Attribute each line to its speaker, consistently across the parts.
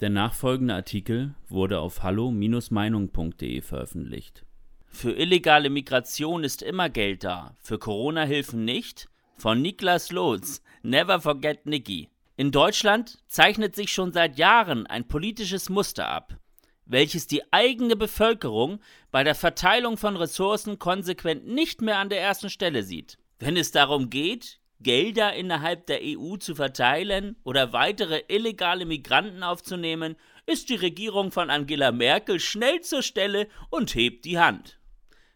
Speaker 1: Der nachfolgende Artikel wurde auf hallo-meinung.de veröffentlicht.
Speaker 2: Für illegale Migration ist immer Geld da, für Corona-Hilfen nicht? Von Niklas Lotz, Never Forget Nicky. In Deutschland zeichnet sich schon seit Jahren ein politisches Muster ab, welches die eigene Bevölkerung bei der Verteilung von Ressourcen konsequent nicht mehr an der ersten Stelle sieht. Wenn es darum geht, Gelder innerhalb der EU zu verteilen oder weitere illegale Migranten aufzunehmen, ist die Regierung von Angela Merkel schnell zur Stelle und hebt die Hand.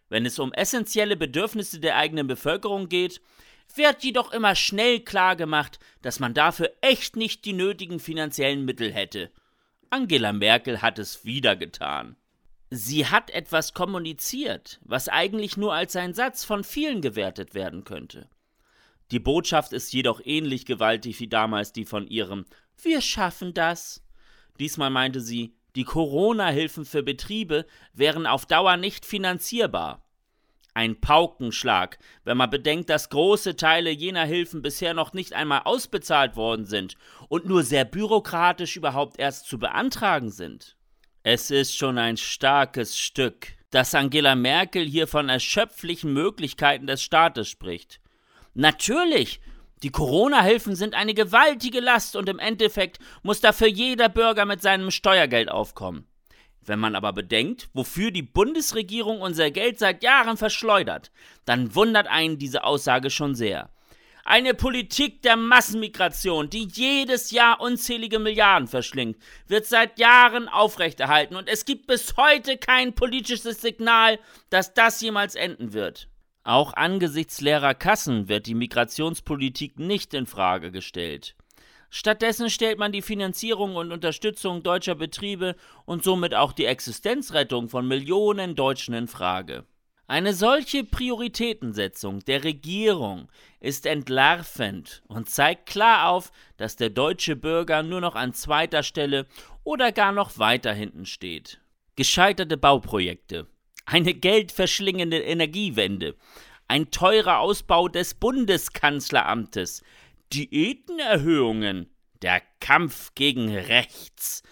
Speaker 2: Wenn es um essentielle Bedürfnisse der eigenen Bevölkerung geht, wird jedoch immer schnell klargemacht, dass man dafür echt nicht die nötigen finanziellen Mittel hätte. Angela Merkel hat es wieder getan. Sie hat etwas kommuniziert, was eigentlich nur als ein Satz von vielen gewertet werden könnte. Die Botschaft ist jedoch ähnlich gewaltig wie damals die von ihrem Wir schaffen das. Diesmal meinte sie, die Corona-Hilfen für Betriebe wären auf Dauer nicht finanzierbar. Ein Paukenschlag, wenn man bedenkt, dass große Teile jener Hilfen bisher noch nicht einmal ausbezahlt worden sind und nur sehr bürokratisch überhaupt erst zu beantragen sind. Es ist schon ein starkes Stück, dass Angela Merkel hier von erschöpflichen Möglichkeiten des Staates spricht. Natürlich, die Corona-Hilfen sind eine gewaltige Last und im Endeffekt muss dafür jeder Bürger mit seinem Steuergeld aufkommen. Wenn man aber bedenkt, wofür die Bundesregierung unser Geld seit Jahren verschleudert, dann wundert einen diese Aussage schon sehr. Eine Politik der Massenmigration, die jedes Jahr unzählige Milliarden verschlingt, wird seit Jahren aufrechterhalten und es gibt bis heute kein politisches Signal, dass das jemals enden wird. Auch angesichts leerer Kassen wird die Migrationspolitik nicht in Frage gestellt. Stattdessen stellt man die Finanzierung und Unterstützung deutscher Betriebe und somit auch die Existenzrettung von Millionen Deutschen in Frage. Eine solche Prioritätensetzung der Regierung ist entlarvend und zeigt klar auf, dass der deutsche Bürger nur noch an zweiter Stelle oder gar noch weiter hinten steht. Gescheiterte Bauprojekte, eine geldverschlingende Energiewende, ein teurer Ausbau des Bundeskanzleramtes, Diätenerhöhungen, der Kampf gegen rechts.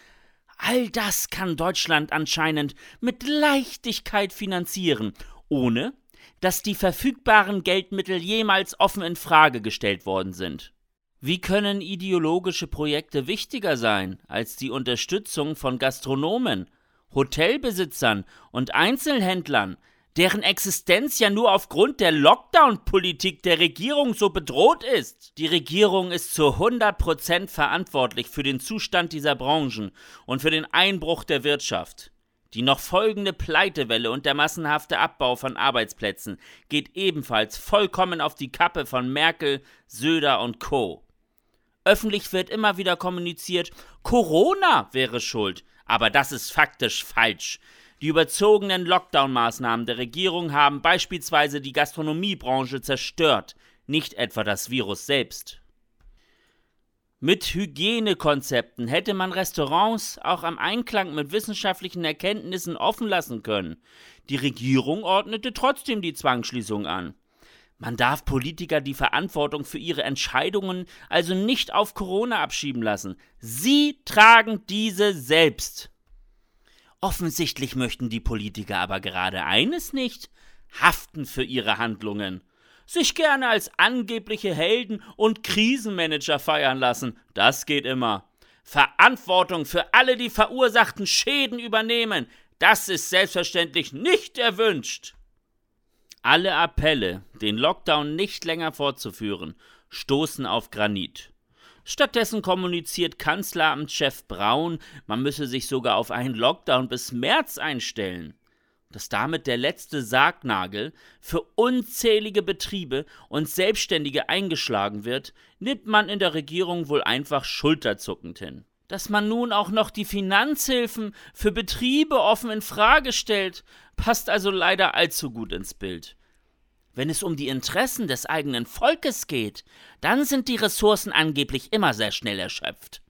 Speaker 2: All das kann Deutschland anscheinend mit Leichtigkeit finanzieren, ohne dass die verfügbaren Geldmittel jemals offen in Frage gestellt worden sind. Wie können ideologische Projekte wichtiger sein als die Unterstützung von Gastronomen, Hotelbesitzern und Einzelhändlern, deren Existenz ja nur aufgrund der Lockdown-Politik der Regierung so bedroht ist. Die Regierung ist zu 100% verantwortlich für den Zustand dieser Branchen und für den Einbruch der Wirtschaft. Die noch folgende Pleitewelle und der massenhafte Abbau von Arbeitsplätzen geht ebenfalls vollkommen auf die Kappe von Merkel, Söder und Co. Öffentlich wird immer wieder kommuniziert, Corona wäre schuld, aber das ist faktisch falsch. Die überzogenen Lockdown-Maßnahmen der Regierung haben beispielsweise die Gastronomiebranche zerstört, nicht etwa das Virus selbst. Mit Hygienekonzepten hätte man Restaurants auch am Einklang mit wissenschaftlichen Erkenntnissen offen lassen können. Die Regierung ordnete trotzdem die Zwangsschließung an. Man darf Politiker die Verantwortung für ihre Entscheidungen also nicht auf Corona abschieben lassen. Sie tragen diese selbst. Offensichtlich möchten die Politiker aber gerade eines nicht haften für ihre Handlungen. Sich gerne als angebliche Helden und Krisenmanager feiern lassen, das geht immer. Verantwortung für alle die verursachten Schäden übernehmen, das ist selbstverständlich nicht erwünscht. Alle Appelle, den Lockdown nicht länger fortzuführen, stoßen auf Granit. Stattdessen kommuniziert Kanzleramtschef Braun, man müsse sich sogar auf einen Lockdown bis März einstellen. Dass damit der letzte Sargnagel für unzählige Betriebe und Selbstständige eingeschlagen wird, nimmt man in der Regierung wohl einfach schulterzuckend hin. Dass man nun auch noch die Finanzhilfen für Betriebe offen in Frage stellt, passt also leider allzu gut ins Bild. Wenn es um die Interessen des eigenen Volkes geht, dann sind die Ressourcen angeblich immer sehr schnell erschöpft.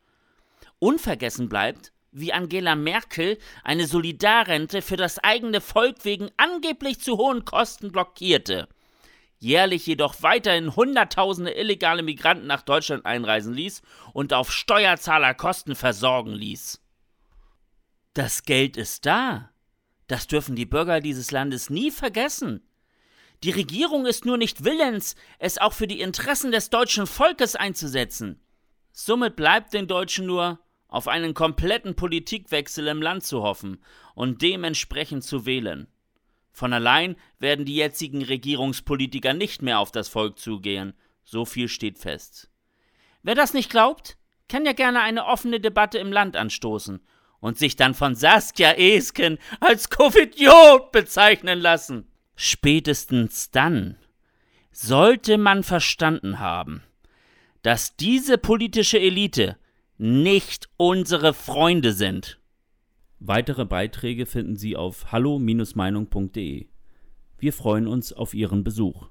Speaker 2: Unvergessen bleibt, wie Angela Merkel eine Solidarrente für das eigene Volk wegen angeblich zu hohen Kosten blockierte, jährlich jedoch weiterhin Hunderttausende illegale Migranten nach Deutschland einreisen ließ und auf Steuerzahlerkosten versorgen ließ. Das Geld ist da. Das dürfen die Bürger dieses Landes nie vergessen. Die Regierung ist nur nicht willens, es auch für die Interessen des deutschen Volkes einzusetzen. Somit bleibt den Deutschen nur, auf einen kompletten Politikwechsel im Land zu hoffen und dementsprechend zu wählen. Von allein werden die jetzigen Regierungspolitiker nicht mehr auf das Volk zugehen, so viel steht fest. Wer das nicht glaubt, kann ja gerne eine offene Debatte im Land anstoßen und sich dann von Saskia Esken als Covidiot bezeichnen lassen. Spätestens dann sollte man verstanden haben, dass diese politische Elite nicht unsere Freunde sind.
Speaker 1: Weitere Beiträge finden Sie auf hallo-meinung.de. Wir freuen uns auf Ihren Besuch.